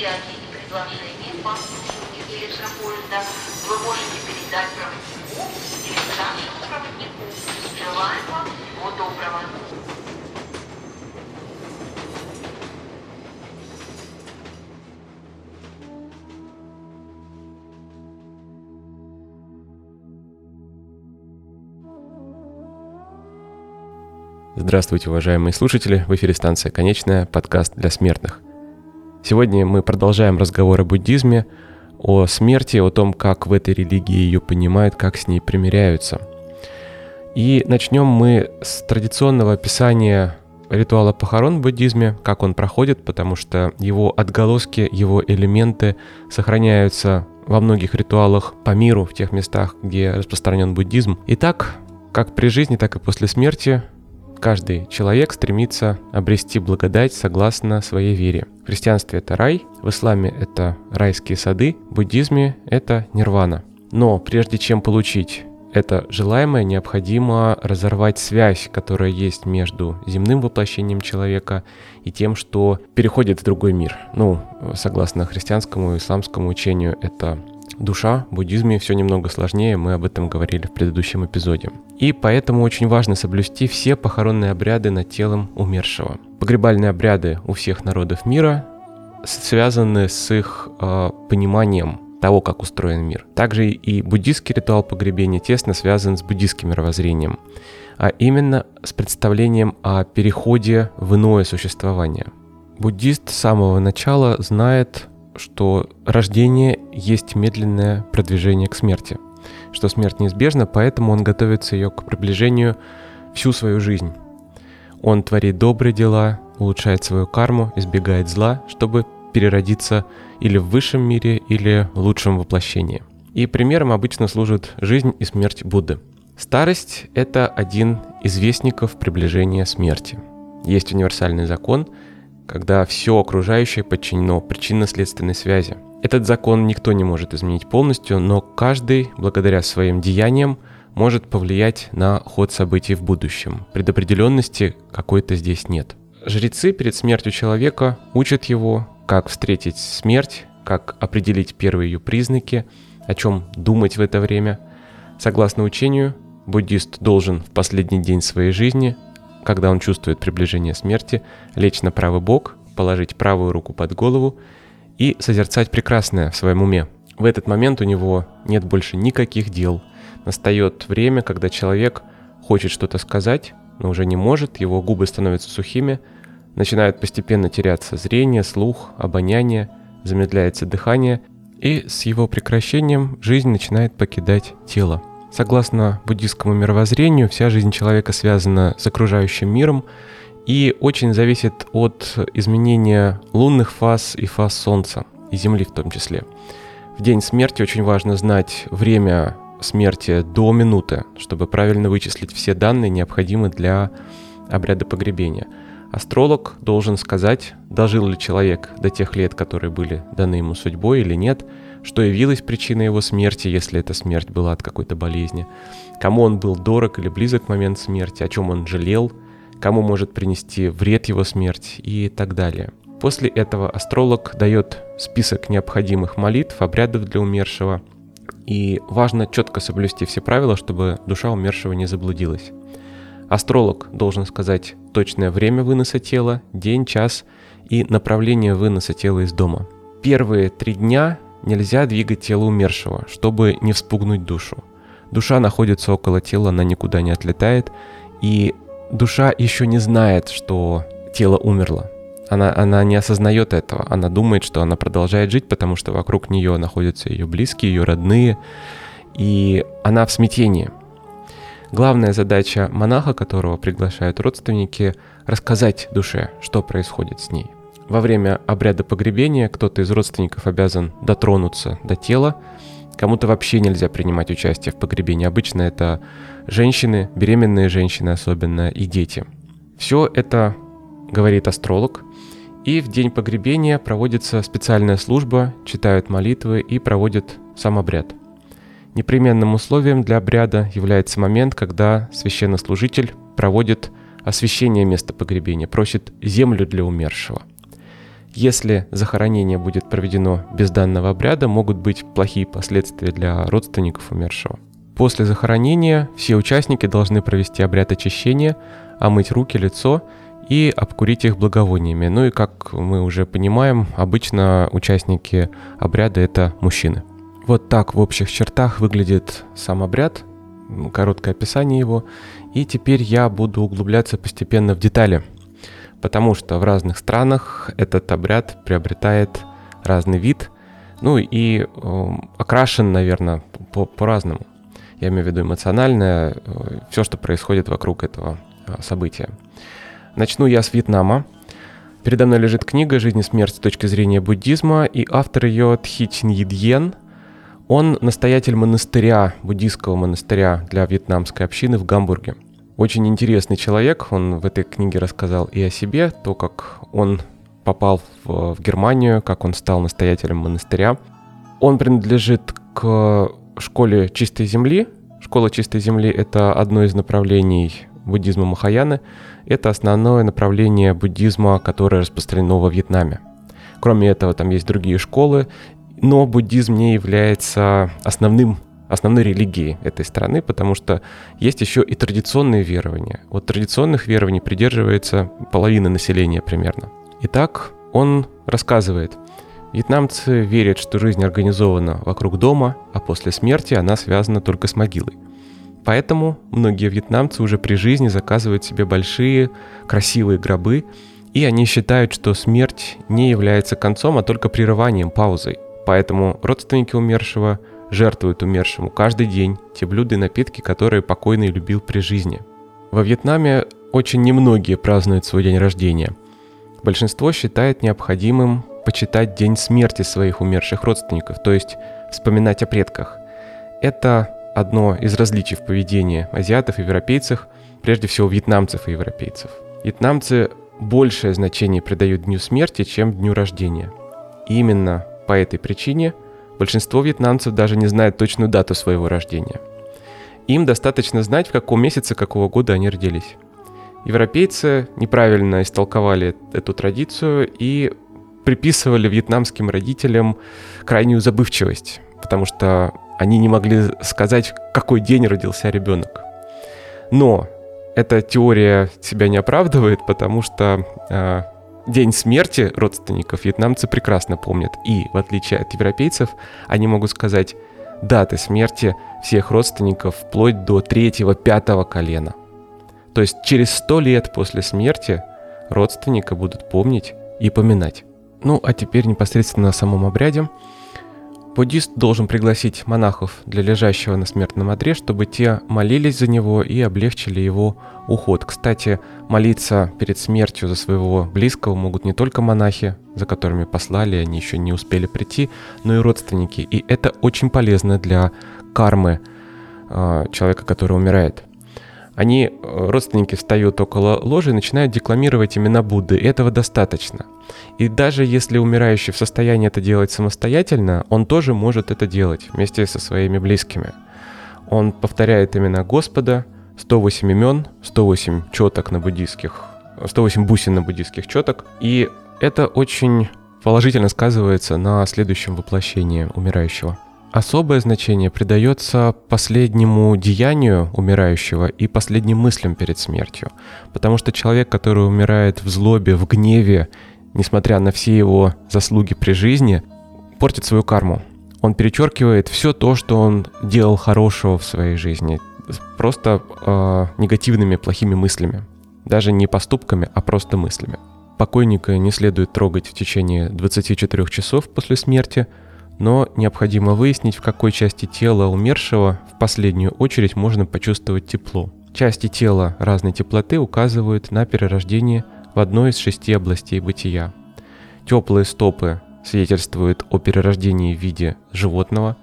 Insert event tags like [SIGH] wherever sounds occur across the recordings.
замечаний и предложений по обслуживанию электропоезда вы можете передать проводнику или старшему проводнику. Желаем вам всего доброго. Здравствуйте, уважаемые слушатели! В эфире станция «Конечная», подкаст для смертных. Сегодня мы продолжаем разговор о буддизме, о смерти, о том, как в этой религии ее понимают, как с ней примиряются. И начнем мы с традиционного описания ритуала похорон в буддизме, как он проходит, потому что его отголоски, его элементы сохраняются во многих ритуалах по миру, в тех местах, где распространен буддизм. Итак, как при жизни, так и после смерти Каждый человек стремится обрести благодать согласно своей вере. В христианстве это рай, в исламе это райские сады, в буддизме это нирвана. Но прежде чем получить это желаемое, необходимо разорвать связь, которая есть между земным воплощением человека и тем, что переходит в другой мир. Ну, согласно христианскому и исламскому учению, это душа, в буддизме все немного сложнее, мы об этом говорили в предыдущем эпизоде. И поэтому очень важно соблюсти все похоронные обряды над телом умершего. Погребальные обряды у всех народов мира связаны с их э, пониманием того, как устроен мир. Также и буддийский ритуал погребения тесно связан с буддийским мировоззрением, а именно с представлением о переходе в иное существование. Буддист с самого начала знает что рождение есть медленное продвижение к смерти, что смерть неизбежна, поэтому он готовится ее к приближению всю свою жизнь. Он творит добрые дела, улучшает свою карму, избегает зла, чтобы переродиться или в высшем мире, или в лучшем воплощении. И примером обычно служит жизнь и смерть Будды. Старость – это один из вестников приближения смерти. Есть универсальный закон – когда все окружающее подчинено причинно-следственной связи. Этот закон никто не может изменить полностью, но каждый, благодаря своим деяниям, может повлиять на ход событий в будущем. Предопределенности какой-то здесь нет. Жрецы перед смертью человека учат его, как встретить смерть, как определить первые ее признаки, о чем думать в это время. Согласно учению, буддист должен в последний день своей жизни когда он чувствует приближение смерти, лечь на правый бок, положить правую руку под голову и созерцать прекрасное в своем уме. В этот момент у него нет больше никаких дел. Настает время, когда человек хочет что-то сказать, но уже не может, его губы становятся сухими, начинают постепенно теряться зрение, слух, обоняние, замедляется дыхание, и с его прекращением жизнь начинает покидать тело. Согласно буддийскому мировоззрению, вся жизнь человека связана с окружающим миром и очень зависит от изменения лунных фаз и фаз Солнца, и Земли в том числе. В день смерти очень важно знать время смерти до минуты, чтобы правильно вычислить все данные, необходимые для обряда погребения. Астролог должен сказать, дожил ли человек до тех лет, которые были даны ему судьбой или нет – что явилось причиной его смерти, если эта смерть была от какой-то болезни, кому он был дорог или близок в момент смерти, о чем он жалел, кому может принести вред его смерть и так далее. После этого астролог дает список необходимых молитв, обрядов для умершего, и важно четко соблюсти все правила, чтобы душа умершего не заблудилась. Астролог должен сказать точное время выноса тела, день, час и направление выноса тела из дома. Первые три дня Нельзя двигать тело умершего, чтобы не вспугнуть душу. Душа находится около тела, она никуда не отлетает, и душа еще не знает, что тело умерло. Она, она не осознает этого, она думает, что она продолжает жить, потому что вокруг нее находятся ее близкие, ее родные, и она в смятении. Главная задача монаха, которого приглашают родственники, рассказать душе, что происходит с ней. Во время обряда погребения кто-то из родственников обязан дотронуться до тела, кому-то вообще нельзя принимать участие в погребении. Обычно это женщины, беременные женщины особенно, и дети. Все это говорит астролог. И в день погребения проводится специальная служба, читают молитвы и проводят сам обряд. Непременным условием для обряда является момент, когда священнослужитель проводит освящение места погребения, просит землю для умершего. Если захоронение будет проведено без данного обряда, могут быть плохие последствия для родственников умершего. После захоронения все участники должны провести обряд очищения, омыть руки, лицо и обкурить их благовониями. Ну и как мы уже понимаем, обычно участники обряда это мужчины. Вот так в общих чертах выглядит сам обряд, короткое описание его. И теперь я буду углубляться постепенно в детали – потому что в разных странах этот обряд приобретает разный вид, ну и э, окрашен, наверное, по- по-разному. Я имею в виду эмоциональное, э, все, что происходит вокруг этого э, события. Начну я с Вьетнама. Передо мной лежит книга «Жизнь и смерть с точки зрения буддизма», и автор ее Тхи Чин Йидьен. Он настоятель монастыря, буддийского монастыря для вьетнамской общины в Гамбурге – очень интересный человек, он в этой книге рассказал и о себе, то, как он попал в, в Германию, как он стал настоятелем монастыря. Он принадлежит к школе чистой земли. Школа чистой земли — это одно из направлений буддизма Махаяны. Это основное направление буддизма, которое распространено во Вьетнаме. Кроме этого, там есть другие школы, но буддизм не является основным основной религии этой страны, потому что есть еще и традиционные верования. Вот традиционных верований придерживается половина населения примерно. Итак, он рассказывает, вьетнамцы верят, что жизнь организована вокруг дома, а после смерти она связана только с могилой. Поэтому многие вьетнамцы уже при жизни заказывают себе большие, красивые гробы, и они считают, что смерть не является концом, а только прерыванием, паузой. Поэтому родственники умершего жертвуют умершему каждый день те блюда и напитки, которые покойный любил при жизни. Во Вьетнаме очень немногие празднуют свой день рождения. Большинство считает необходимым почитать день смерти своих умерших родственников, то есть вспоминать о предках. Это одно из различий в поведении азиатов и европейцев, прежде всего вьетнамцев и европейцев. Вьетнамцы большее значение придают дню смерти, чем дню рождения. И именно по этой причине – Большинство вьетнамцев даже не знает точную дату своего рождения. Им достаточно знать, в каком месяце какого года они родились. Европейцы неправильно истолковали эту традицию и приписывали вьетнамским родителям крайнюю забывчивость, потому что они не могли сказать, какой день родился ребенок. Но эта теория себя не оправдывает, потому что э, День смерти родственников вьетнамцы прекрасно помнят. И, в отличие от европейцев, они могут сказать даты смерти всех родственников вплоть до третьего-пятого колена. То есть через сто лет после смерти родственника будут помнить и поминать. Ну, а теперь непосредственно о самом обряде. Буддист должен пригласить монахов для лежащего на смертном одре, чтобы те молились за него и облегчили его уход. Кстати, молиться перед смертью за своего близкого могут не только монахи, за которыми послали, они еще не успели прийти, но и родственники. И это очень полезно для кармы э, человека, который умирает. Они, э, родственники, встают около ложи и начинают декламировать имена Будды. И этого достаточно. И даже если умирающий в состоянии это делать самостоятельно, он тоже может это делать вместе со своими близкими. Он повторяет имена Господа, 108 имен, 108 четок на буддийских, 108 бусин на буддийских четок. И это очень положительно сказывается на следующем воплощении умирающего. Особое значение придается последнему деянию умирающего и последним мыслям перед смертью. Потому что человек, который умирает в злобе, в гневе, несмотря на все его заслуги при жизни, портит свою карму. Он перечеркивает все то, что он делал хорошего в своей жизни, просто э, негативными, плохими мыслями. Даже не поступками, а просто мыслями. Покойника не следует трогать в течение 24 часов после смерти – но необходимо выяснить, в какой части тела умершего в последнюю очередь можно почувствовать тепло. Части тела разной теплоты указывают на перерождение в одной из шести областей бытия. Теплые стопы свидетельствуют о перерождении в виде животного.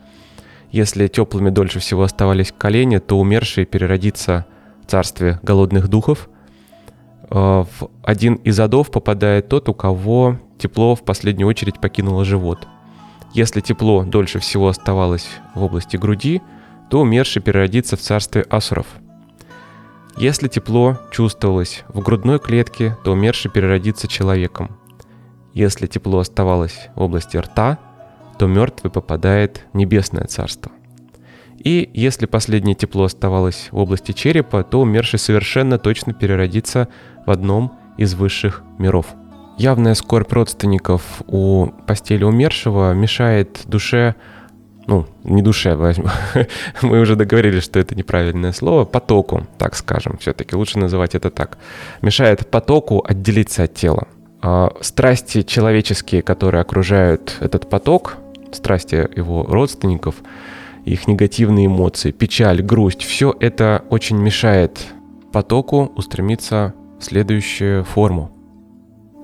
Если теплыми дольше всего оставались колени, то умерший переродится в царстве голодных духов. Э, в один из адов попадает тот, у кого тепло в последнюю очередь покинуло живот – если тепло дольше всего оставалось в области груди, то умерший переродится в царстве асуров. Если тепло чувствовалось в грудной клетке, то умерший переродится человеком. Если тепло оставалось в области рта, то мертвый попадает в небесное царство. И если последнее тепло оставалось в области черепа, то умерший совершенно точно переродится в одном из высших миров. Явная скорбь родственников у постели умершего мешает душе, ну, не душе, возьму, [LAUGHS] мы уже договорились, что это неправильное слово, потоку, так скажем, все-таки лучше называть это так, мешает потоку отделиться от тела. А страсти человеческие, которые окружают этот поток, страсти его родственников, их негативные эмоции, печаль, грусть, все это очень мешает потоку устремиться в следующую форму.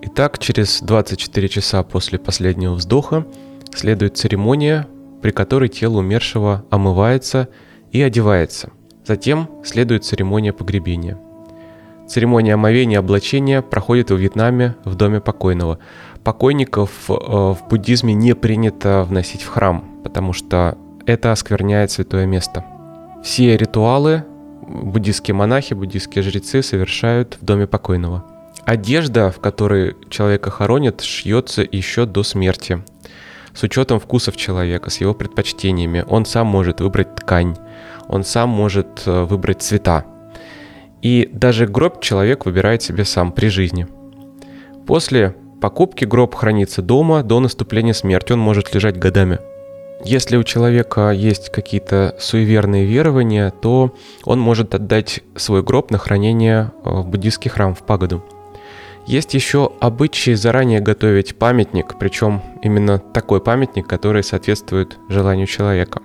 Итак, через 24 часа после последнего вздоха следует церемония, при которой тело умершего омывается и одевается. Затем следует церемония погребения. Церемония омовения и облачения проходит в Вьетнаме в доме покойного. Покойников э, в буддизме не принято вносить в храм, потому что это оскверняет святое место. Все ритуалы буддийские монахи, буддийские жрецы совершают в доме покойного. Одежда, в которой человека хоронят, шьется еще до смерти. С учетом вкусов человека, с его предпочтениями. Он сам может выбрать ткань, он сам может э, выбрать цвета. И даже гроб человек выбирает себе сам при жизни. После покупки гроб хранится дома до наступления смерти, он может лежать годами – если у человека есть какие-то суеверные верования, то он может отдать свой гроб на хранение э, в буддийский храм в пагоду. Есть еще обычаи заранее готовить памятник, причем именно такой памятник, который соответствует желанию человека.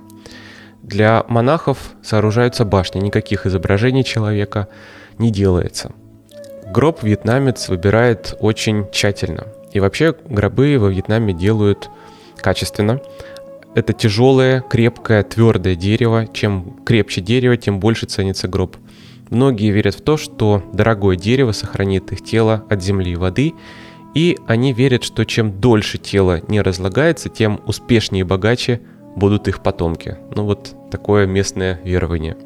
Для монахов сооружаются башни, никаких изображений человека не делается. Гроб вьетнамец выбирает очень тщательно. И вообще гробы во Вьетнаме делают качественно. Это тяжелое, крепкое, твердое дерево. Чем крепче дерево, тем больше ценится гроб. Многие верят в то, что дорогое дерево сохранит их тело от земли и воды, и они верят, что чем дольше тело не разлагается, тем успешнее и богаче будут их потомки. Ну вот такое местное верование.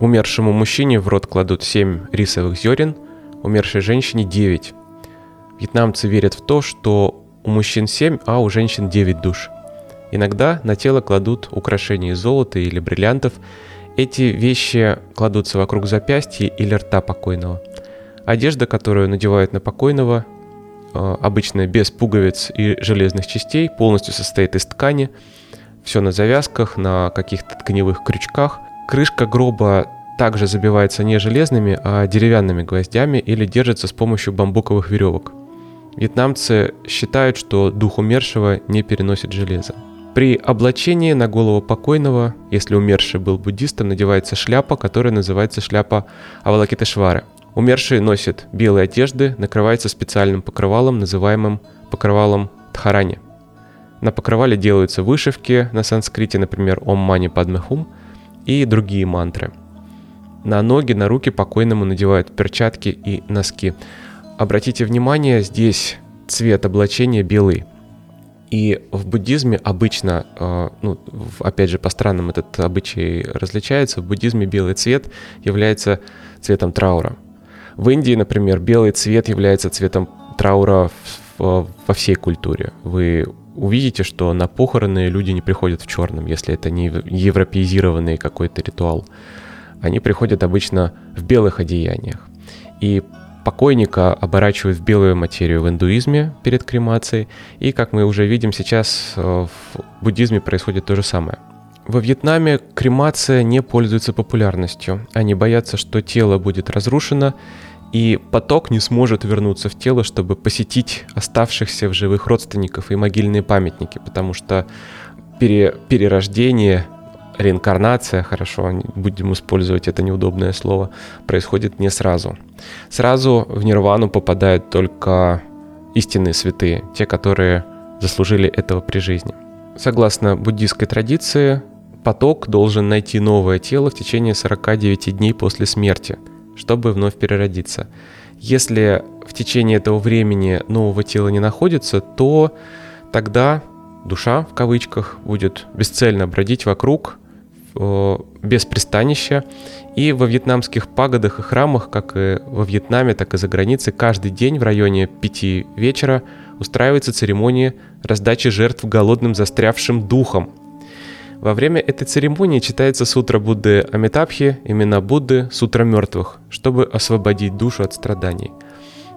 Умершему мужчине в рот кладут 7 рисовых зерен, умершей женщине 9. Вьетнамцы верят в то, что у мужчин 7, а у женщин 9 душ – Иногда на тело кладут украшения из золота или бриллиантов. Эти вещи кладутся вокруг запястья или рта покойного. Одежда, которую надевают на покойного, э, обычно без пуговиц и железных частей, полностью состоит из ткани. Все на завязках, на каких-то тканевых крючках. Крышка гроба также забивается не железными, а деревянными гвоздями или держится с помощью бамбуковых веревок. Вьетнамцы считают, что дух умершего не переносит железо. При облачении на голову покойного, если умерший был буддистом, надевается шляпа, которая называется шляпа Авалакитешвары. Умерший носит белые одежды, накрывается специальным покрывалом, называемым покрывалом Тхарани. На покрывале делаются вышивки на санскрите, например, Ом Мани Падме Хум и другие мантры. На ноги, на руки покойному надевают перчатки и носки. Обратите внимание, здесь цвет облачения белый – и в буддизме обычно, э, ну, опять же, по странам этот обычай различается, в буддизме белый цвет является цветом траура. В Индии, например, белый цвет является цветом траура во всей культуре. Вы увидите, что на похороны люди не приходят в черном, если это не европеизированный какой-то ритуал. Они приходят обычно в белых одеяниях. И покойника оборачивают в белую материю в индуизме перед кремацией, и, как мы уже видим сейчас, э, в буддизме происходит то же самое. Во Вьетнаме кремация не пользуется популярностью. Они боятся, что тело будет разрушено, и поток не сможет вернуться в тело, чтобы посетить оставшихся в живых родственников и могильные памятники, потому что пере, перерождение реинкарнация, хорошо, будем использовать это неудобное слово, происходит не сразу. Сразу в нирвану попадают только истинные святые, те, которые заслужили этого при жизни. Согласно буддийской традиции, поток должен найти новое тело в течение 49 дней после смерти, чтобы вновь переродиться. Если в течение этого времени нового тела не находится, то тогда душа, в кавычках, будет бесцельно бродить вокруг, без пристанища. И во вьетнамских пагодах и храмах, как и во Вьетнаме, так и за границей, каждый день в районе пяти вечера устраивается церемония раздачи жертв голодным застрявшим духом. Во время этой церемонии читается сутра Будды Амитабхи, имена Будды, сутра мертвых, чтобы освободить душу от страданий.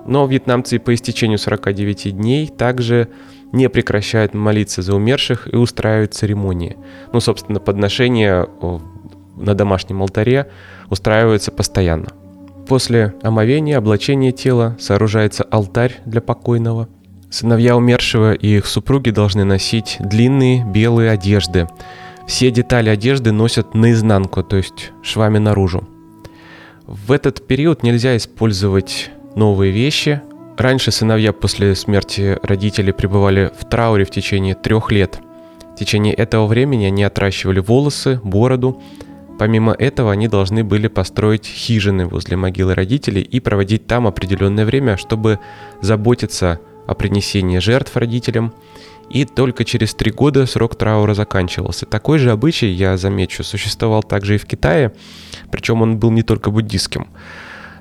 Но вьетнамцы по истечению 49 дней также не прекращают молиться за умерших и устраивают церемонии. Ну, собственно, подношения на домашнем алтаре устраиваются постоянно. После омовения, облачения тела сооружается алтарь для покойного. Сыновья умершего и их супруги должны носить длинные белые одежды. Все детали одежды носят наизнанку, то есть швами наружу. В этот период нельзя использовать новые вещи, Раньше сыновья после смерти родителей пребывали в трауре в течение трех лет. В течение этого времени они отращивали волосы, бороду. Помимо этого, они должны были построить хижины возле могилы родителей и проводить там определенное время, чтобы заботиться о принесении жертв родителям. И только через три года срок траура заканчивался. Такой же обычай, я замечу, существовал также и в Китае, причем он был не только буддийским.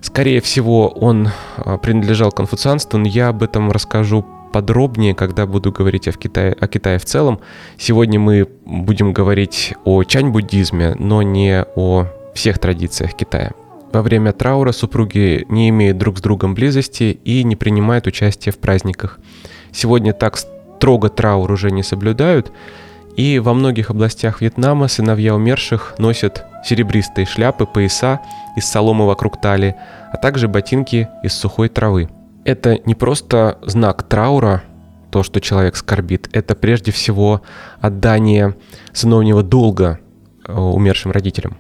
Скорее всего, он а, принадлежал конфуцианству, но я об этом расскажу подробнее, когда буду говорить о, Китае, о Китае в целом. Сегодня мы будем говорить о чань-буддизме, но не о всех традициях Китая. Во время траура супруги не имеют друг с другом близости и не принимают участие в праздниках. Сегодня так строго траур уже не соблюдают, и во многих областях Вьетнама сыновья умерших носят серебристые шляпы, пояса из соломы вокруг талии, а также ботинки из сухой травы. Это не просто знак траура, то, что человек скорбит, это прежде всего отдание сыновнего долга э, умершим родителям.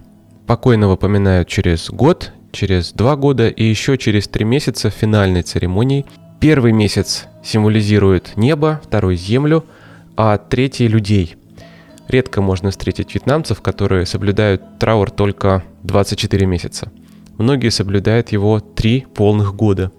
Покойного поминают через год, через два года и еще через три месяца финальной церемонии. Первый месяц символизирует небо, второй – землю, а третий – людей – Редко можно встретить вьетнамцев, которые соблюдают траур только 24 месяца. Многие соблюдают его 3 полных года.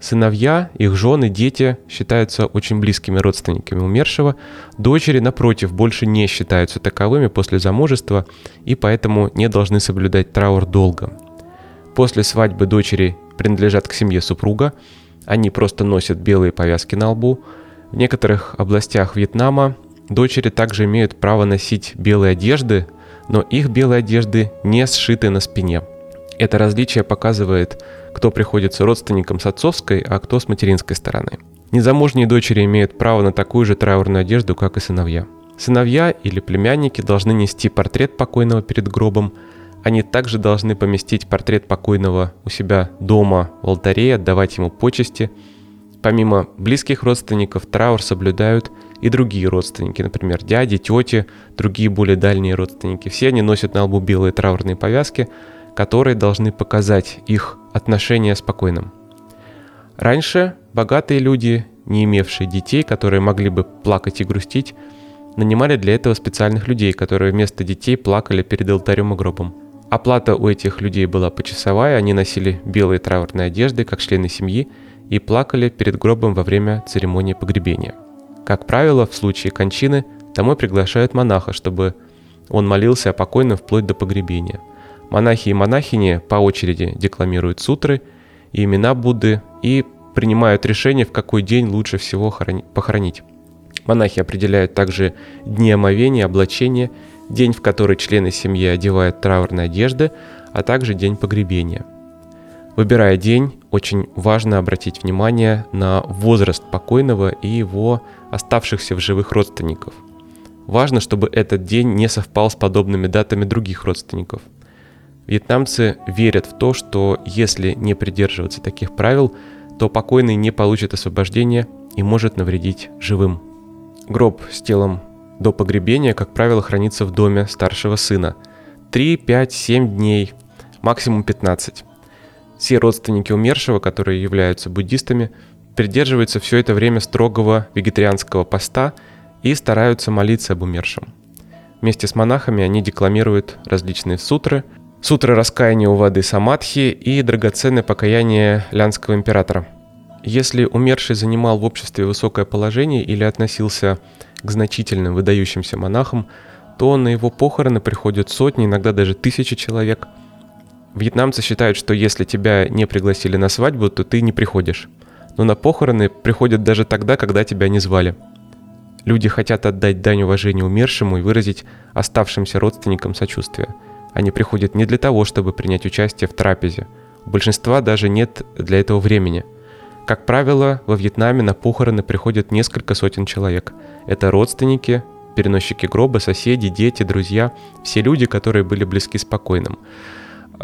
Сыновья, их жены, дети считаются очень близкими родственниками умершего. Дочери, напротив, больше не считаются таковыми после замужества и поэтому не должны соблюдать траур долго. После свадьбы дочери принадлежат к семье супруга. Они просто носят белые повязки на лбу. В некоторых областях Вьетнама Дочери также имеют право носить белые одежды, но их белые одежды не сшиты на спине. Это различие показывает, кто приходится родственникам с отцовской, а кто с материнской стороны. Незамужние дочери имеют право на такую же траурную одежду, как и сыновья. Сыновья или племянники должны нести портрет покойного перед гробом. Они также должны поместить портрет покойного у себя дома в алтаре, отдавать ему почести. Помимо близких родственников, траур соблюдают и другие родственники, например, дяди, тети, другие более дальние родственники. Все они носят на лбу белые траурные повязки, которые должны показать их отношение с покойным. Раньше богатые люди, не имевшие детей, которые могли бы плакать и грустить, нанимали для этого специальных людей, которые вместо детей плакали перед алтарем и гробом. Оплата у этих людей была почасовая, они носили белые траурные одежды, как члены семьи, и плакали перед гробом во время церемонии погребения. Как правило, в случае кончины домой приглашают монаха, чтобы он молился о покойном вплоть до погребения. Монахи и монахини по очереди декламируют сутры и имена Будды и принимают решение, в какой день лучше всего похоронить. Монахи определяют также дни омовения, облачения, день, в который члены семьи одевают траурные одежды, а также день погребения. Выбирая день, очень важно обратить внимание на возраст покойного и его оставшихся в живых родственников. Важно, чтобы этот день не совпал с подобными датами других родственников. Вьетнамцы верят в то, что если не придерживаться таких правил, то покойный не получит освобождения и может навредить живым. Гроб с телом до погребения, как правило, хранится в доме старшего сына. 3, 5, 7 дней, максимум 15. Все родственники умершего, которые являются буддистами, придерживаются все это время строгого вегетарианского поста и стараются молиться об умершем. Вместе с монахами они декламируют различные сутры, сутры раскаяния у воды Самадхи и драгоценное покаяние Лянского императора. Если умерший занимал в обществе высокое положение или относился к значительным выдающимся монахам, то на его похороны приходят сотни, иногда даже тысячи человек. Вьетнамцы считают, что если тебя не пригласили на свадьбу, то ты не приходишь. Но на похороны приходят даже тогда, когда тебя не звали. Люди хотят отдать дань уважения умершему и выразить оставшимся родственникам сочувствие. Они приходят не для того, чтобы принять участие в трапезе. У большинства даже нет для этого времени. Как правило, во Вьетнаме на похороны приходят несколько сотен человек. Это родственники, переносчики гроба, соседи, дети, друзья, все люди, которые были близки с покойным.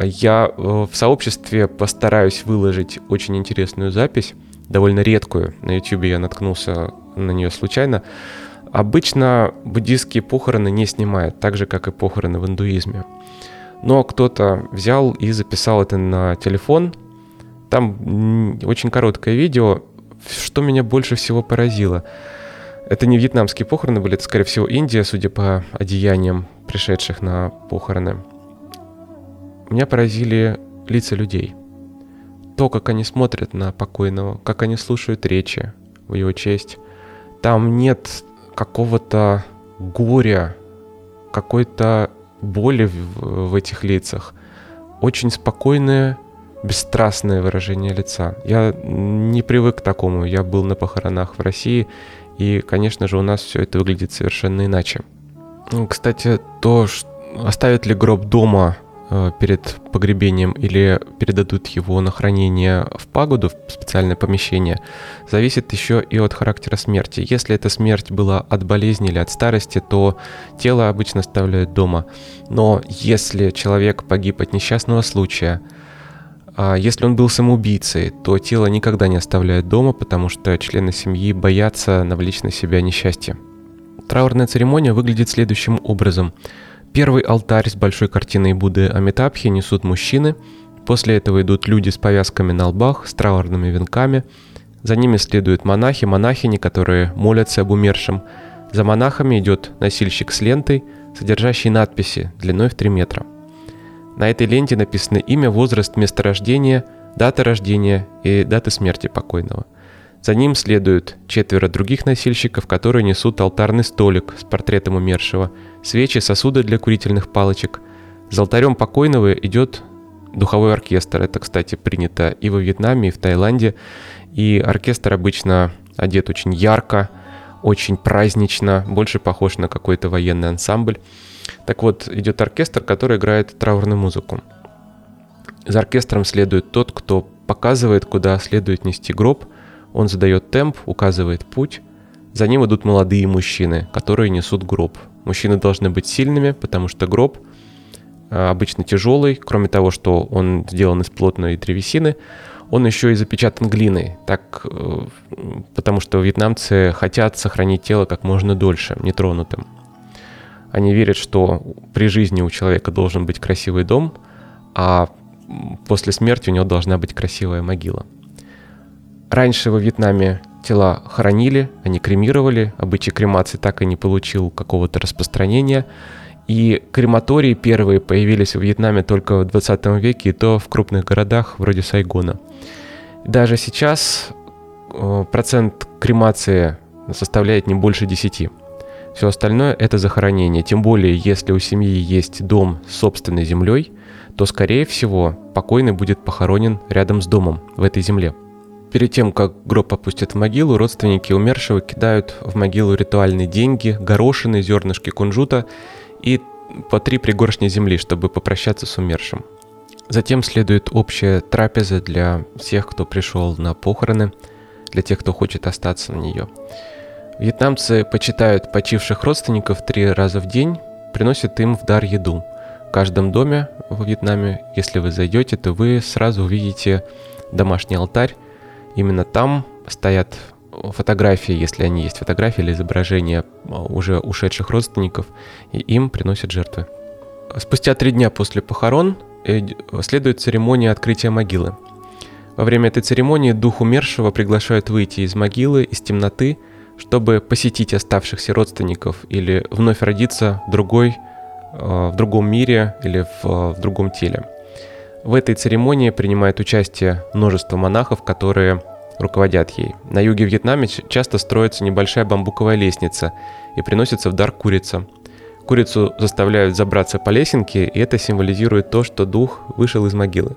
Я э, в сообществе постараюсь выложить очень интересную запись, довольно редкую. На YouTube я наткнулся на нее случайно. Обычно буддийские похороны не снимают, так же, как и похороны в индуизме. Но кто-то взял и записал это на телефон. Там очень короткое видео. Что меня больше всего поразило? Это не вьетнамские похороны были, это, скорее всего, Индия, судя по одеяниям пришедших на похороны. Меня поразили лица людей. То, как они смотрят на покойного, как они слушают речи в его честь. Там нет какого-то горя, какой-то боли в, в этих лицах. Очень спокойное, бесстрастное выражение лица. Я не привык к такому. Я был на похоронах в России, и, конечно же, у нас все это выглядит совершенно иначе. Кстати, то, что оставят ли гроб дома перед погребением или передадут его на хранение в пагоду, в специальное помещение, зависит еще и от характера смерти. Если эта смерть была от болезни или от старости, то тело обычно оставляют дома. Но если человек погиб от несчастного случая, а если он был самоубийцей, то тело никогда не оставляют дома, потому что члены семьи боятся навлечь на себя несчастье. Траурная церемония выглядит следующим образом – Первый алтарь с большой картиной Будды Амитабхи несут мужчины. После этого идут люди с повязками на лбах, с траурными венками. За ними следуют монахи, монахини, которые молятся об умершем. За монахами идет носильщик с лентой, содержащей надписи длиной в 3 метра. На этой ленте написано имя, возраст, место рождения, дата рождения и дата смерти покойного – за ним следуют четверо других носильщиков, которые несут алтарный столик с портретом умершего, свечи, сосуды для курительных палочек. За алтарем покойного идет духовой оркестр. Это, кстати, принято и во Вьетнаме, и в Таиланде. И оркестр обычно одет очень ярко, очень празднично, больше похож на какой-то военный ансамбль. Так вот, идет оркестр, который играет траурную музыку. За оркестром следует тот, кто показывает, куда следует нести гроб – он задает темп, указывает путь. За ним идут молодые мужчины, которые несут гроб. Мужчины должны быть сильными, потому что гроб а, обычно тяжелый, кроме того, что он сделан из плотной древесины, он еще и запечатан глиной, так, э, потому что вьетнамцы хотят сохранить тело как можно дольше, нетронутым. Они верят, что при жизни у человека должен быть красивый дом, а после смерти у него должна быть красивая могила – Раньше во Вьетнаме тела хоронили, они кремировали. Обычай кремации так и не получил какого-то распространения. И крематории первые появились в Вьетнаме только в 20 веке, и то в крупных городах вроде Сайгона. Даже сейчас э, процент кремации составляет не больше 10. Все остальное это захоронение. Тем более, если у семьи есть дом с собственной землей, то, скорее всего, покойный будет похоронен рядом с домом в этой земле. Перед тем, как гроб опустят в могилу, родственники умершего кидают в могилу ритуальные деньги, горошины, зернышки кунжута и по три пригоршни земли, чтобы попрощаться с умершим. Затем следует общая трапеза для всех, кто пришел на похороны, для тех, кто хочет остаться на нее. Вьетнамцы почитают почивших родственников три раза в день, приносят им в дар еду. В каждом доме во Вьетнаме, если вы зайдете, то вы сразу увидите домашний алтарь, Именно там стоят фотографии, если они есть фотографии или изображения а, уже ушедших родственников, и им приносят жертвы. Спустя три дня после похорон следует церемония открытия могилы. Во время этой церемонии дух умершего приглашают выйти из могилы, из темноты, чтобы посетить оставшихся родственников или вновь родиться в другой, а, в другом мире или в, а, в другом теле. В этой церемонии принимает участие множество монахов, которые руководят ей. На юге Вьетнаме часто строится небольшая бамбуковая лестница и приносится в дар курица. Курицу заставляют забраться по лесенке, и это символизирует то, что дух вышел из могилы.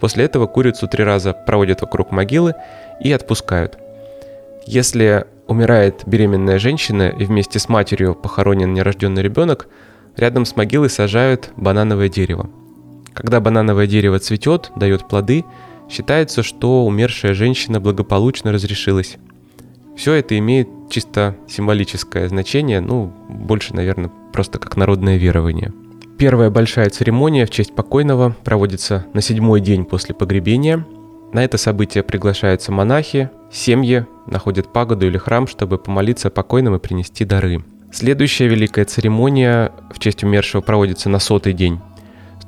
После этого курицу три раза проводят вокруг могилы и отпускают. Если умирает беременная женщина и вместе с матерью похоронен нерожденный ребенок, рядом с могилой сажают банановое дерево. Когда банановое дерево цветет, дает плоды, считается, что умершая женщина благополучно разрешилась. Все это имеет чисто символическое значение, ну, больше, наверное, просто как народное верование. Первая большая церемония в честь покойного проводится на седьмой день после погребения. На это событие приглашаются монахи, семьи, находят пагоду или храм, чтобы помолиться о и принести дары. Следующая великая церемония в честь умершего проводится на сотый день.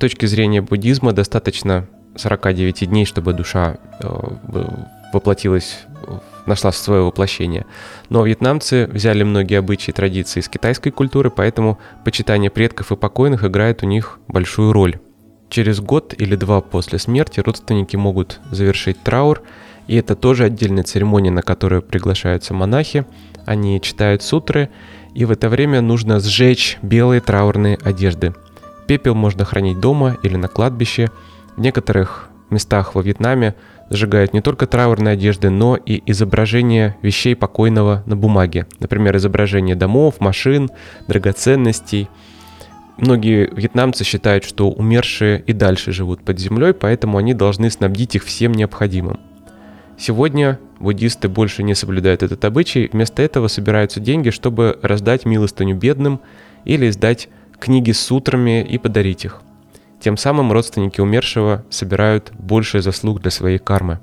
Точки зрения буддизма достаточно 49 дней, чтобы душа э, воплотилась, нашла свое воплощение. Но вьетнамцы взяли многие обычаи и традиции из китайской культуры, поэтому почитание предков и покойных играет у них большую роль. Через год или два после смерти родственники могут завершить траур, и это тоже отдельная церемония, на которую приглашаются монахи. Они читают сутры, и в это время нужно сжечь белые траурные одежды. Пепел можно хранить дома или на кладбище. В некоторых местах во Вьетнаме сжигают не только траурные одежды, но и изображения вещей покойного на бумаге. Например, изображение домов, машин, драгоценностей. Многие вьетнамцы считают, что умершие и дальше живут под землей, поэтому они должны снабдить их всем необходимым. Сегодня буддисты больше не соблюдают этот обычай, вместо этого собираются деньги, чтобы раздать милостыню бедным или издать книги с сутрами и подарить их. Тем самым родственники умершего собирают больше заслуг для своей кармы.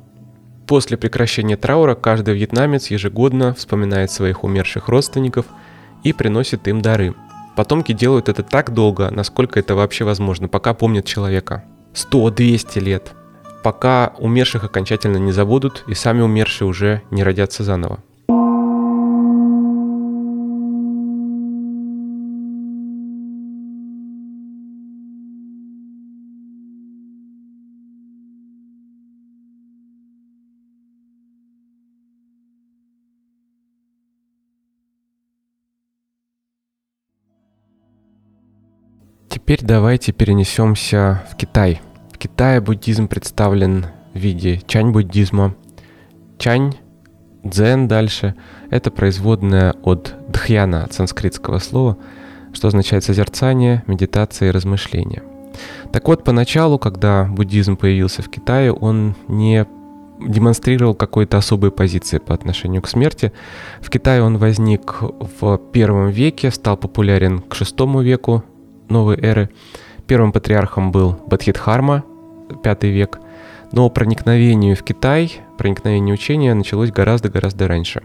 После прекращения траура каждый вьетнамец ежегодно вспоминает своих умерших родственников и приносит им дары. Потомки делают это так долго, насколько это вообще возможно, пока помнят человека. 100-200 лет – пока умерших окончательно не забудут и сами умершие уже не родятся заново. Теперь давайте перенесемся в Китай – в Китае буддизм представлен в виде чань-буддизма. Чань, дзен дальше — это производная от дхьяна, от санскритского слова, что означает созерцание, медитация и размышление. Так вот, поначалу, когда буддизм появился в Китае, он не демонстрировал какой-то особой позиции по отношению к смерти. В Китае он возник в первом веке, стал популярен к шестому веку новой эры. Первым патриархом был Бадхидхарма, пятый век, но проникновение в Китай, проникновение учения началось гораздо-гораздо раньше.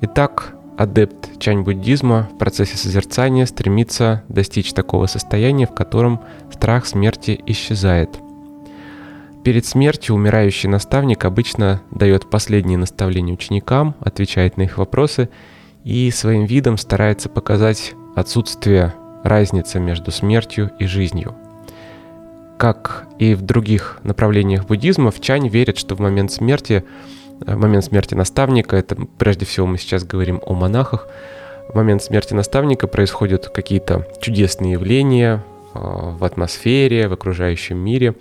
Итак, адепт чань-буддизма в процессе созерцания стремится достичь такого состояния, в котором страх смерти исчезает. Перед смертью умирающий наставник обычно дает последние наставления ученикам, отвечает на их вопросы и своим видом старается показать отсутствие разница между смертью и жизнью. Как и в других направлениях буддизма, в Чань верят, что в момент смерти, э, в момент смерти наставника, это прежде всего мы сейчас говорим о монахах, в момент смерти наставника происходят какие-то чудесные явления э, в атмосфере, в окружающем мире,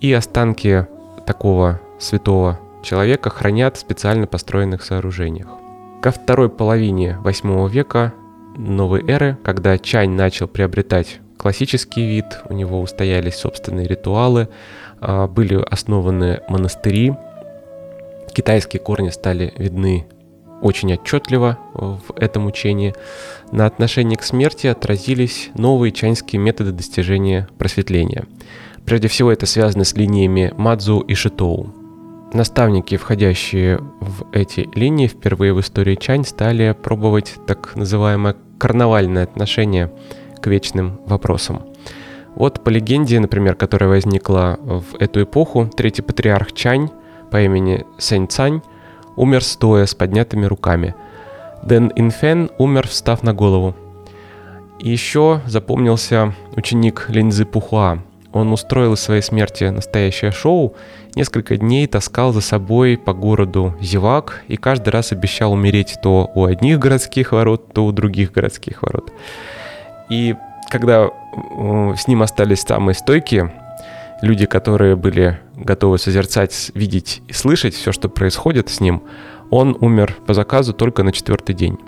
и останки такого святого человека хранят в специально построенных сооружениях. Ко второй половине восьмого века новой эры, когда Чань начал приобретать классический вид, у него устоялись собственные ритуалы, а, были основаны монастыри, китайские корни стали видны очень отчетливо в этом учении. На отношении к смерти отразились новые чаньские методы достижения просветления. Прежде всего это связано с линиями Мадзу и Шитоу. Наставники, входящие в эти линии, впервые в истории Чань стали пробовать так называемое карнавальное отношение к вечным вопросам. Вот по легенде, например, которая возникла в эту эпоху, третий патриарх Чань по имени Сэнь Цань умер стоя с поднятыми руками. Дэн Инфен умер, встав на голову. И еще запомнился ученик Линзы Пухуа, он устроил из своей смерти настоящее шоу, несколько дней таскал за собой по городу зевак и каждый раз обещал умереть то у одних городских ворот, то у других городских ворот. И когда с ним остались самые стойкие, люди, которые были готовы созерцать, видеть и слышать все, что происходит с ним, он умер по заказу только на четвертый день.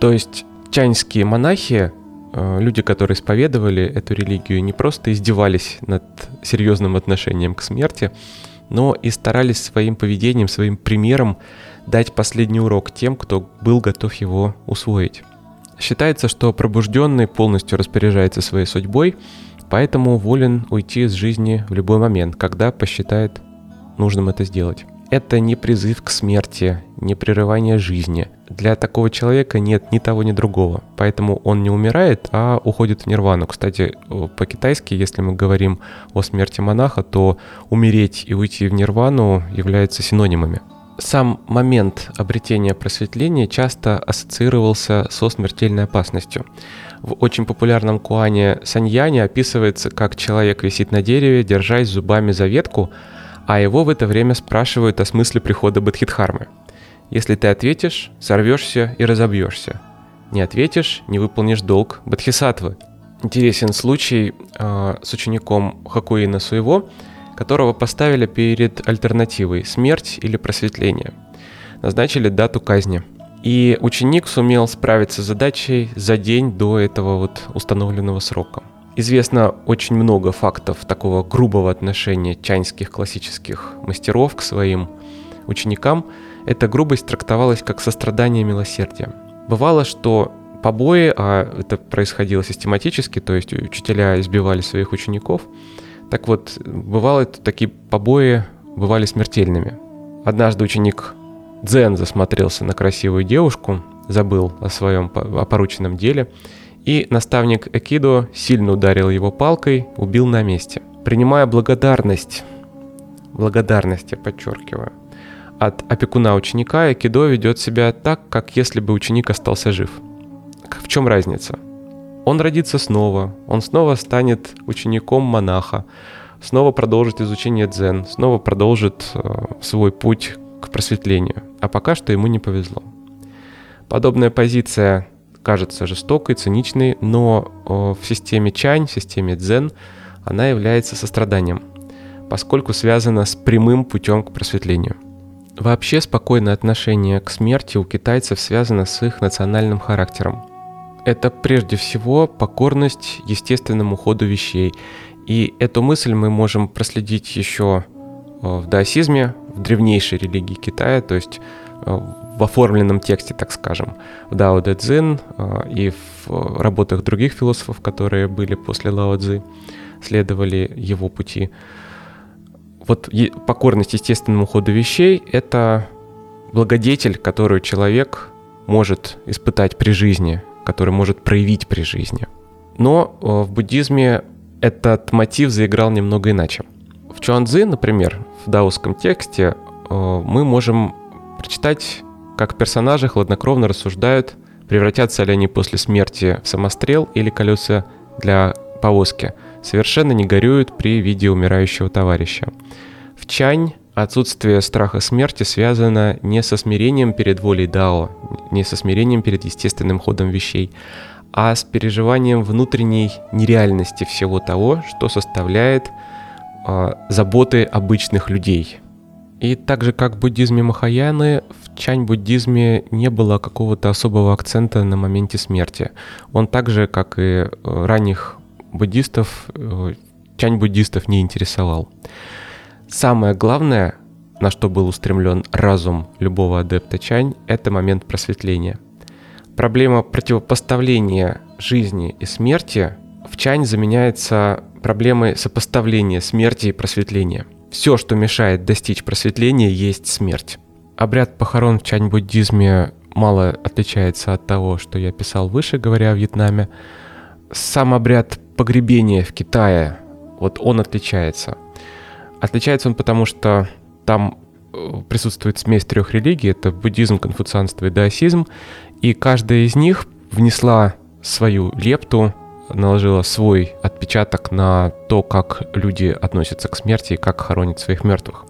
То есть чайнские монахи, люди, которые исповедовали эту религию, не просто издевались над серьезным отношением к смерти, но и старались своим поведением, своим примером дать последний урок тем, кто был готов его усвоить. Считается, что пробужденный полностью распоряжается своей судьбой, поэтому волен уйти из жизни в любой момент, когда посчитает нужным это сделать. Это не призыв к смерти, не прерывание жизни. Для такого человека нет ни того, ни другого. Поэтому он не умирает, а уходит в нирвану. Кстати, по-китайски, если мы говорим о смерти монаха, то умереть и уйти в нирвану являются синонимами. Сам момент обретения просветления часто ассоциировался со смертельной опасностью. В очень популярном куане Саньяне описывается, как человек висит на дереве, держась зубами за ветку, а его в это время спрашивают о смысле прихода Бадхидхармы. Если ты ответишь, сорвешься и разобьешься. Не ответишь, не выполнишь долг Бадхисатвы. Интересен случай э, с учеником Хакуина Суево, которого поставили перед альтернативой смерть или просветление. Назначили дату казни. И ученик сумел справиться с задачей за день до этого вот установленного срока. Известно очень много фактов такого грубого отношения чаньских классических мастеров к своим ученикам. Эта грубость трактовалась как сострадание и милосердие. Бывало, что побои, а это происходило систематически, то есть учителя избивали своих учеников, так вот, бывало, такие побои бывали смертельными. Однажды ученик Дзен засмотрелся на красивую девушку, забыл о своем о порученном деле, и наставник Экидо сильно ударил его палкой, убил на месте. Принимая благодарность, благодарность я подчеркиваю, от опекуна ученика, Экидо ведет себя так, как если бы ученик остался жив. В чем разница? Он родится снова, он снова станет учеником монаха, снова продолжит изучение дзен, снова продолжит э, свой путь к просветлению. А пока что ему не повезло. Подобная позиция кажется жестокой, циничной, но э, в системе чань, в системе дзен, она является состраданием, поскольку связана с прямым путем к просветлению. Вообще спокойное отношение к смерти у китайцев связано с их национальным характером – это прежде всего покорность естественному ходу вещей. И эту мысль мы можем проследить еще э, в даосизме, в древнейшей религии Китая, то есть э, в оформленном тексте, так скажем, в Дао Дэ Цзин э, и в работах других философов, которые были после Лао Цзы, следовали его пути. Вот покорность естественному ходу вещей — это благодетель, которую человек может испытать при жизни, который может проявить при жизни. Но э, в буддизме этот мотив заиграл немного иначе. В Чуанзы, например, в даосском тексте э, мы можем прочитать, как персонажи хладнокровно рассуждают, превратятся ли они после смерти в самострел или колеса для повозки, совершенно не горюют при виде умирающего товарища. В Чань Отсутствие страха смерти связано не со смирением перед волей Дао, не со смирением перед естественным ходом вещей, а с переживанием внутренней нереальности всего того, что составляет э, заботы обычных людей. И так же, как в буддизме Махаяны, в чань-буддизме не было какого-то особого акцента на моменте смерти. Он так же, как и э, ранних буддистов, э, чань-буддистов не интересовал. Самое главное, на что был устремлен разум любого адепта Чань, это момент просветления. Проблема противопоставления жизни и смерти в Чань заменяется проблемой сопоставления смерти и просветления. Все, что мешает достичь просветления, есть смерть. Обряд похорон в чань-буддизме мало отличается от того, что я писал выше, говоря о Вьетнаме. Сам обряд погребения в Китае, вот он отличается. Отличается он потому, что там э, присутствует смесь трех религий, это буддизм, конфуцианство и даосизм, и каждая из них внесла свою лепту, наложила свой отпечаток на то, как люди относятся к смерти и как хоронят своих мертвых.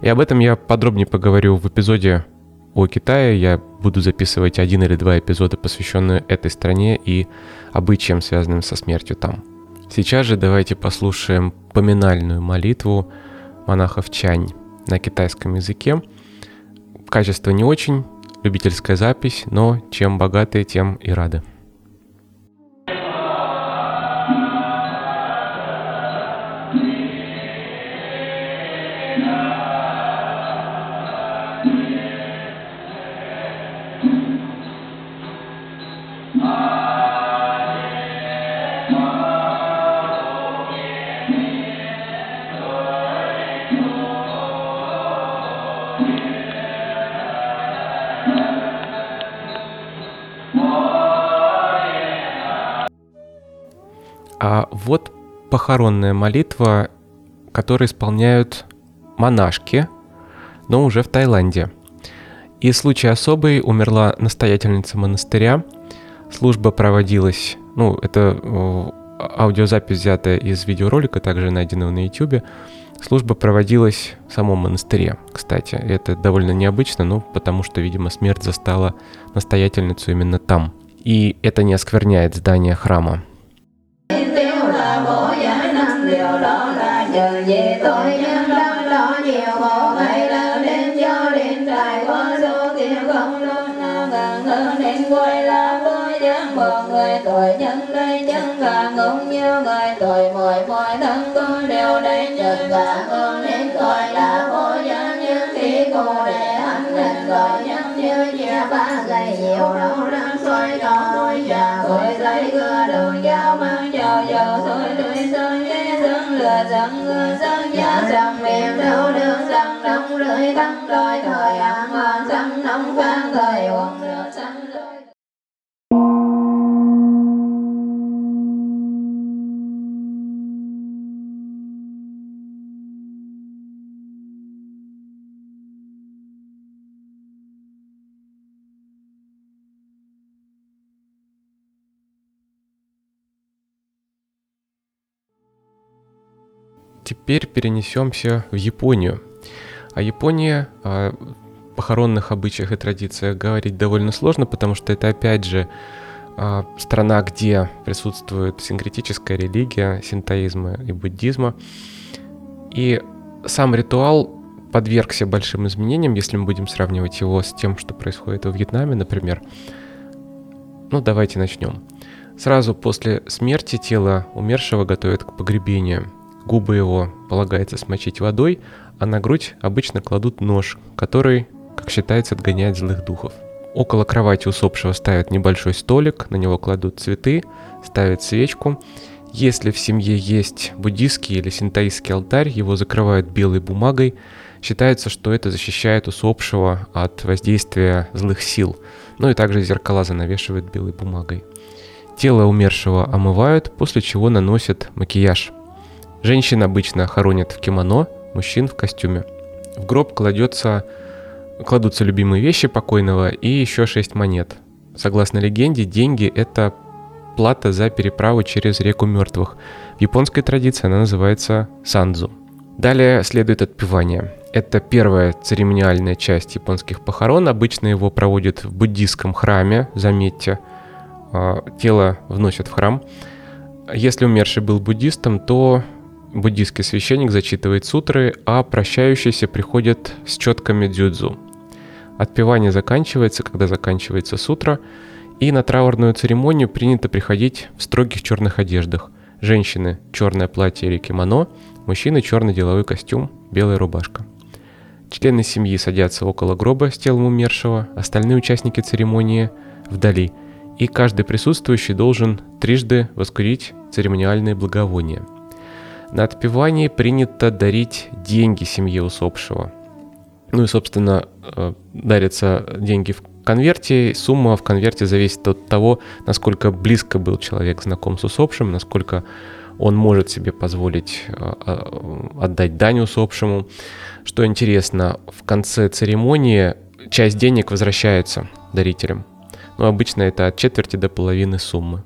И об этом я подробнее поговорю в эпизоде о Китае. Я буду записывать один или два эпизода, посвященные этой стране и обычаям, связанным со смертью там. Сейчас же давайте послушаем поминальную молитву монахов Чань на китайском языке. Качество не очень, любительская запись, но чем богатые, тем и рады. Вот похоронная молитва, которую исполняют монашки, но уже в Таиланде. И случай особый, умерла настоятельница монастыря, служба проводилась, ну, это аудиозапись взятая из видеоролика, также найденного на YouTube. Служба проводилась в самом монастыре, кстати. Это довольно необычно, ну, потому что, видимо, смерть застала настоятельницу именно там. И это не оскверняет здание храма. Trời về tội nhân đau đó nhiều khổ ngày lớn đến cho đến trải qua số tiền không luôn gần hơn đến quay là vui dân một người tội nhân đây nhân cả cũng như người tội mỗi mỗi thân con đều đây nhân cả con đến gọi là vô nhân như khi cô để anh lên gọi nhân như chia ba ngày nhiều đâu đang xoay đó môi già khỏi giấy cưa đôi rằng người dân nhớ rằng niềm đau đớn rằng đông lưỡi tăng đôi thời ám hoàng rằng nóng Теперь перенесемся в Японию. О Японии, о похоронных обычаях и традициях говорить довольно сложно, потому что это опять же а, страна, где присутствует синкретическая религия синтоизма и буддизма. И сам ритуал подвергся большим изменениям, если мы будем сравнивать его с тем, что происходит во Вьетнаме, например. Ну, давайте начнем. Сразу после смерти тело умершего готовят к погребению. Губы его полагается смочить водой, а на грудь обычно кладут нож, который, как считается, отгоняет злых духов. Около кровати усопшего ставят небольшой столик, на него кладут цветы, ставят свечку. Если в семье есть буддийский или синтаистский алтарь, его закрывают белой бумагой. Считается, что это защищает усопшего от воздействия злых сил. Ну и также зеркала занавешивают белой бумагой. Тело умершего омывают, после чего наносят макияж – Женщин обычно хоронят в кимоно, мужчин в костюме. В гроб кладется, кладутся любимые вещи покойного и еще шесть монет. Согласно легенде, деньги – это плата за переправу через реку мертвых. В японской традиции она называется сандзу. Далее следует отпевание. Это первая церемониальная часть японских похорон. Обычно его проводят в буддийском храме, заметьте. А, тело вносят в храм. Если умерший был буддистом, то буддийский священник зачитывает сутры, а прощающийся приходит с четками дзюдзу. Отпевание заканчивается, когда заканчивается сутра, и на траурную церемонию принято приходить в строгих черных одеждах. Женщины – черное платье или кимоно, мужчины – черный деловой костюм, белая рубашка. Члены семьи садятся около гроба с телом умершего, остальные участники церемонии – вдали, и каждый присутствующий должен трижды воскурить церемониальные благовония – на отпевании принято дарить деньги семье усопшего. Ну и, собственно, э, дарятся деньги в конверте. Сумма в конверте зависит от того, насколько близко был человек знаком с усопшим, насколько он может себе позволить э, э, отдать дань усопшему. Что интересно, в конце церемонии часть денег возвращается дарителям. Но обычно это от четверти до половины суммы.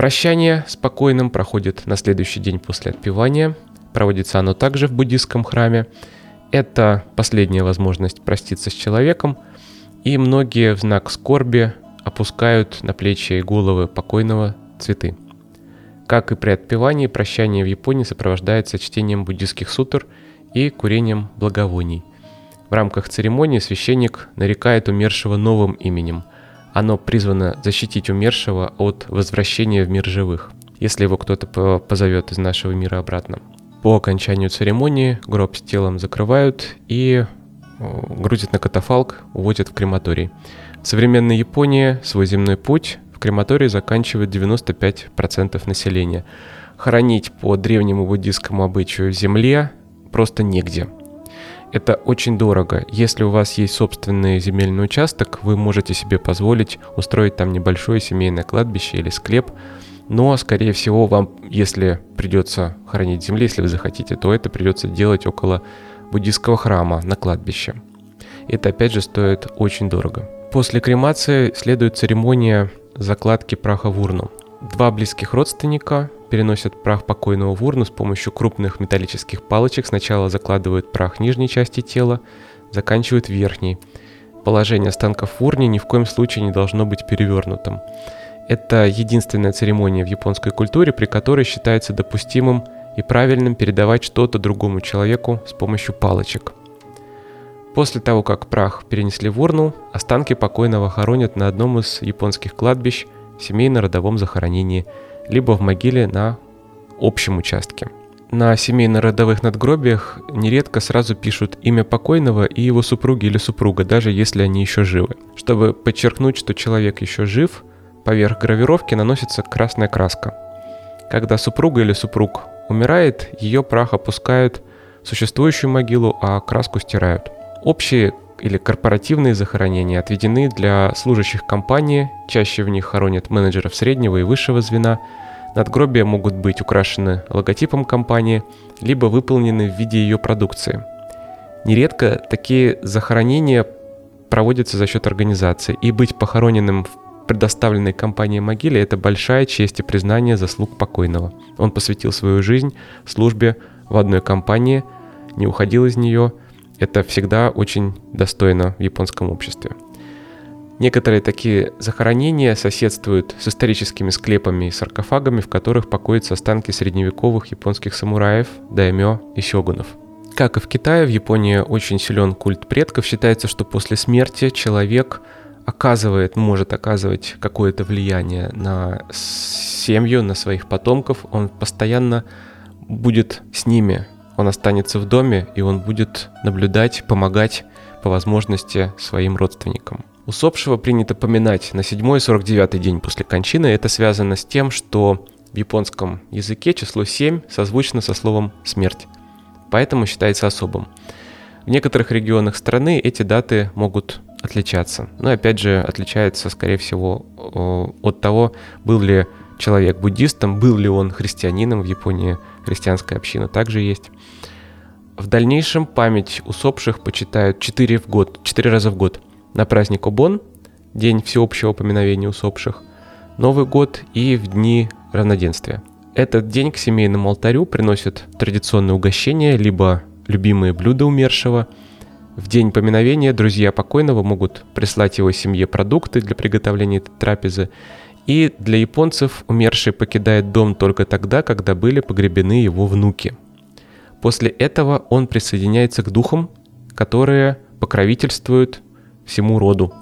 Прощание спокойным проходит на следующий день после отпевания. Проводится оно также в буддийском храме. Это последняя возможность проститься с человеком. И многие в знак скорби опускают на плечи и головы покойного цветы. Как и при отпевании, прощание в Японии сопровождается чтением буддийских сутр и курением благовоний. В рамках церемонии священник нарекает умершего новым именем. Оно призвано защитить умершего от возвращения в мир живых, если его кто-то позовет из нашего мира обратно. По окончанию церемонии гроб с телом закрывают и грузят на катафалк, увозят в крематорий. В современной Японии свой земной путь в крематории заканчивает 95% населения. Хоронить по древнему буддийскому обычаю в земле просто негде. Это очень дорого. Если у вас есть собственный земельный участок, вы можете себе позволить устроить там небольшое семейное кладбище или склеп. Но, скорее всего, вам, если придется хоронить в земле, если вы захотите, то это придется делать около буддийского храма на кладбище. Это опять же стоит очень дорого. После кремации следует церемония закладки праха в урну. Два близких родственника переносят прах покойного в урну с помощью крупных металлических палочек. Сначала закладывают прах нижней части тела, заканчивают верхней. Положение останков в урне ни в коем случае не должно быть перевернутым. Это единственная церемония в японской культуре, при которой считается допустимым и правильным передавать что-то другому человеку с помощью палочек. После того, как прах перенесли в урну, останки покойного хоронят на одном из японских кладбищ в семейно-родовом захоронении, либо в могиле на общем участке. На семейно-родовых надгробиях нередко сразу пишут имя покойного и его супруги или супруга, даже если они еще живы. Чтобы подчеркнуть, что человек еще жив, поверх гравировки наносится красная краска. Когда супруга или супруг умирает, ее прах опускают в существующую могилу, а краску стирают. Общие или корпоративные захоронения отведены для служащих компании, чаще в них хоронят менеджеров среднего и высшего звена. Надгробия могут быть украшены логотипом компании, либо выполнены в виде ее продукции. Нередко такие захоронения проводятся за счет организации, и быть похороненным в предоставленной компанией могиле – это большая честь и признание заслуг покойного. Он посвятил свою жизнь службе в одной компании, не уходил из нее. Это всегда очень достойно в японском обществе. Некоторые такие захоронения соседствуют с историческими склепами и саркофагами, в которых покоятся останки средневековых японских самураев, даймё и сёгунов. Как и в Китае, в Японии очень силен культ предков. Считается, что после смерти человек – оказывает, может оказывать какое-то влияние на семью, на своих потомков, он постоянно будет с ними, он останется в доме, и он будет наблюдать, помогать по возможности своим родственникам. Усопшего принято поминать на 7-49 день после кончины. Это связано с тем, что в японском языке число 7 созвучно со словом «смерть», поэтому считается особым. В некоторых регионах страны эти даты могут отличаться. Но опять же, отличается, скорее всего, от того, был ли человек буддистом, был ли он христианином в Японии, христианская община также есть. В дальнейшем память усопших почитают 4, в год, 4 раза в год. На праздник Обон, день всеобщего поминовения усопших, Новый год и в дни равноденствия. Этот день к семейному алтарю приносят традиционные угощения, либо любимые блюда умершего – в день поминовения друзья покойного могут прислать его семье продукты для приготовления этой трапезы. И для японцев умерший покидает дом только тогда, когда были погребены его внуки. После этого он присоединяется к духам, которые покровительствуют всему роду.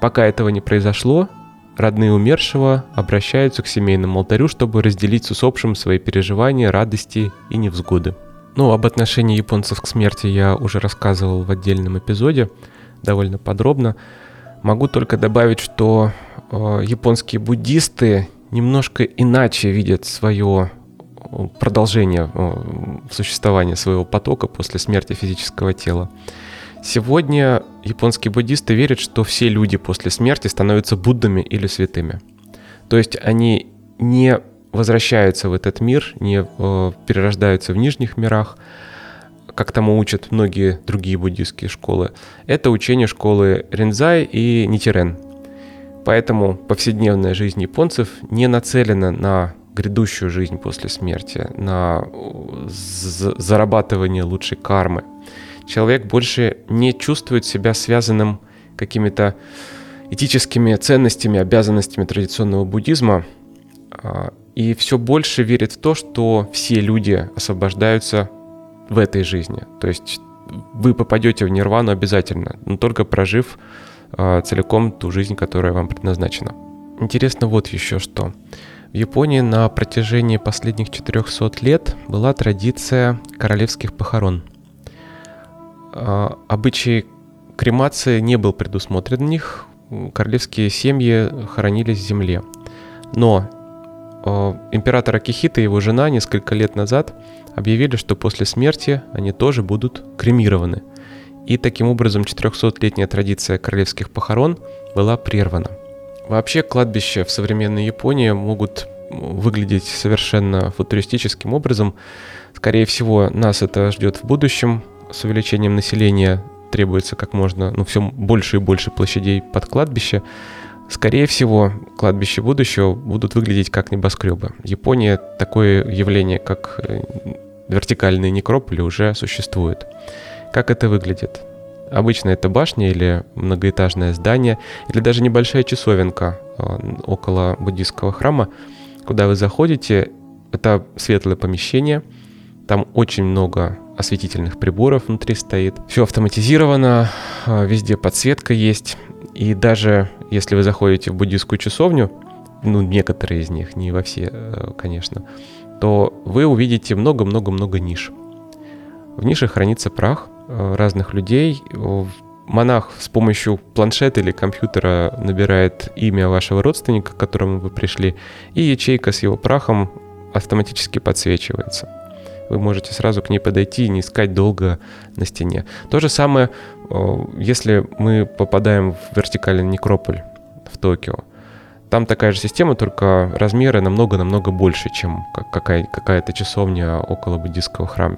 Пока этого не произошло, родные умершего обращаются к семейному алтарю, чтобы разделить с усопшим свои переживания, радости и невзгоды. Ну, об отношении японцев к смерти я уже рассказывал в отдельном эпизоде довольно подробно. Могу только добавить, что э, японские буддисты немножко иначе видят свое продолжение э, существования своего потока после смерти физического тела. Сегодня японские буддисты верят, что все люди после смерти становятся Буддами или святыми. То есть они не возвращаются в этот мир, не э, перерождаются в нижних мирах, как тому учат многие другие буддийские школы. Это учение школы Рензай и Нитирен. Поэтому повседневная жизнь японцев не нацелена на грядущую жизнь после смерти, на зарабатывание лучшей кармы. Человек больше не чувствует себя связанным какими-то этическими ценностями, обязанностями традиционного буддизма а, и все больше верит в то, что все люди освобождаются в этой жизни. То есть вы попадете в нирвану обязательно, но только прожив э, целиком ту жизнь, которая вам предназначена. Интересно вот еще что. В Японии на протяжении последних 400 лет была традиция королевских похорон. Э, обычай кремации не был предусмотрен в них, королевские семьи хоронились в земле. Но э, император Акихита и его жена несколько лет назад объявили, что после смерти они тоже будут кремированы. И таким образом 400-летняя традиция королевских похорон была прервана. Вообще кладбища в современной Японии могут выглядеть совершенно футуристическим образом. Скорее всего, нас это ждет в будущем. С увеличением населения требуется как можно, ну, все больше и больше площадей под кладбище. Скорее всего, кладбища будущего будут выглядеть как небоскребы. Японии такое явление, как э, вертикальные некрополи, уже существует. Как это выглядит? Обычно это башня или многоэтажное здание, или даже небольшая часовенка э, около буддийского храма, куда вы заходите. Это светлое помещение, там очень много осветительных приборов внутри стоит. Все автоматизировано, э, везде подсветка есть. И даже если вы заходите в буддийскую часовню, ну, некоторые из них, не во все, э, конечно, то вы увидите много-много-много ниш. В нише хранится прах разных людей. Монах с помощью планшета или компьютера набирает имя вашего родственника, к которому вы пришли, и ячейка с его прахом автоматически подсвечивается вы можете сразу к ней подойти и не искать долго на стене. То же самое, если мы попадаем в вертикальный некрополь в Токио. Там такая же система, только размеры намного-намного больше, чем какая- какая-то часовня около буддийского храма.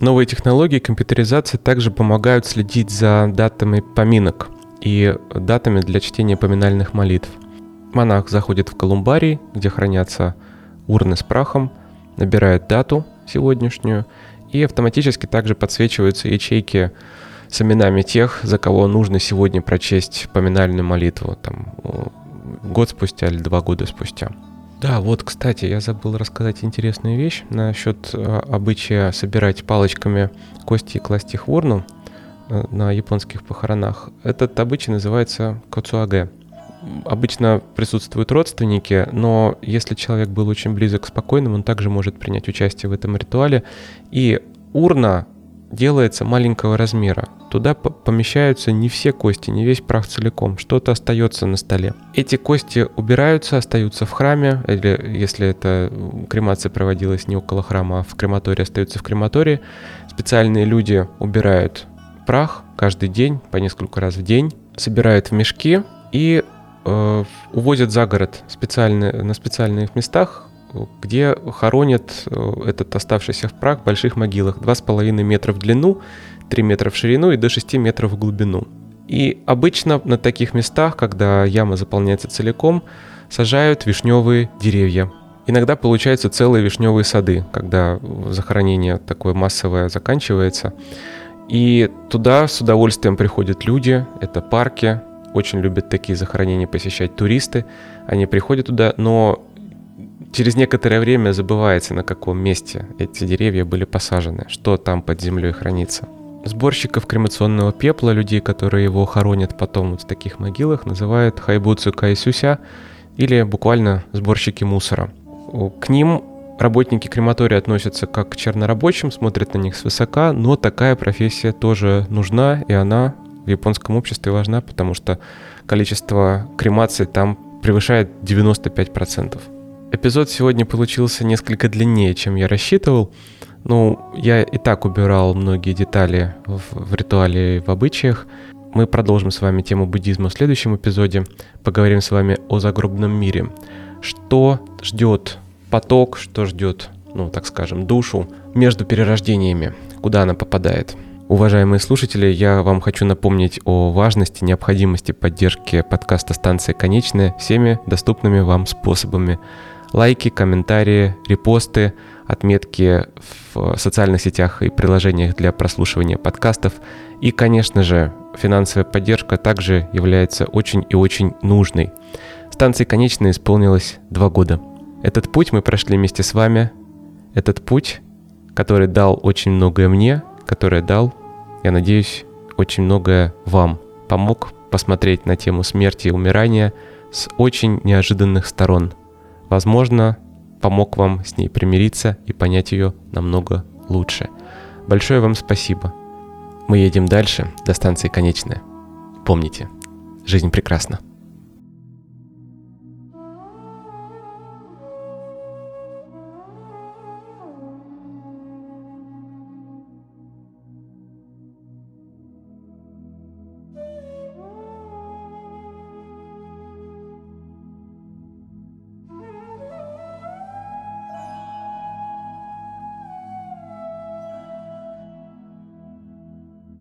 Новые технологии компьютеризации также помогают следить за датами поминок и датами для чтения поминальных молитв. Монах заходит в колумбарий, где хранятся урны с прахом, набирает дату, сегодняшнюю, и автоматически также подсвечиваются ячейки с именами тех, за кого нужно сегодня прочесть поминальную молитву, там, год спустя или два года спустя. Да, вот, кстати, я забыл рассказать интересную вещь насчет э, обычая собирать палочками кости и класть их в урну э, на японских похоронах. Этот обычай называется коцуаге обычно присутствуют родственники, но если человек был очень близок к спокойным, он также может принять участие в этом ритуале. И урна делается маленького размера. Туда помещаются не все кости, не весь прах целиком, что-то остается на столе. Эти кости убираются, остаются в храме, или если эта кремация проводилась не около храма, а в крематории, остаются в крематории. Специальные люди убирают прах каждый день, по несколько раз в день, собирают в мешки и э, увозят за город специально, на специальных местах, где хоронят э, этот оставшийся в прах в больших могилах 2,5 метра в длину, 3 метра в ширину и до 6 метров в глубину. И обычно на таких местах, когда яма заполняется целиком, сажают вишневые деревья. Иногда получаются целые вишневые сады, когда захоронение такое массовое заканчивается. И туда с удовольствием приходят люди, это парки, очень любят такие захоронения посещать туристы. Они приходят туда, но через некоторое время забывается, на каком месте эти деревья были посажены, что там под землей хранится. Сборщиков кремационного пепла, людей, которые его хоронят потом вот в таких могилах, называют хайбуцу кайсюся или буквально сборщики мусора. К ним работники крематория относятся как к чернорабочим, смотрят на них свысока, но такая профессия тоже нужна, и она в японском обществе важна, потому что количество кремаций там превышает 95%. Эпизод сегодня получился несколько длиннее, чем я рассчитывал. Ну, я и так убирал многие детали в, в ритуале и в обычаях. Мы продолжим с вами тему буддизма в следующем эпизоде. Поговорим с вами о загробном мире. Что ждет поток, что ждет, ну, так скажем, душу между перерождениями, куда она попадает. Уважаемые слушатели, я вам хочу напомнить о важности, необходимости поддержки подкаста «Станция конечная» всеми доступными вам способами. Лайки, комментарии, репосты, отметки в социальных сетях и приложениях для прослушивания подкастов. И, конечно же, финансовая поддержка также является очень и очень нужной. Станции конечной исполнилось два года. Этот путь мы прошли вместе с вами. Этот путь, который дал очень многое мне, который дал, я надеюсь, очень многое вам. Помог посмотреть на тему смерти и умирания с очень неожиданных сторон. Возможно, помог вам с ней примириться и понять ее намного лучше. Большое вам спасибо. Мы едем дальше до станции конечная. Помните, жизнь прекрасна.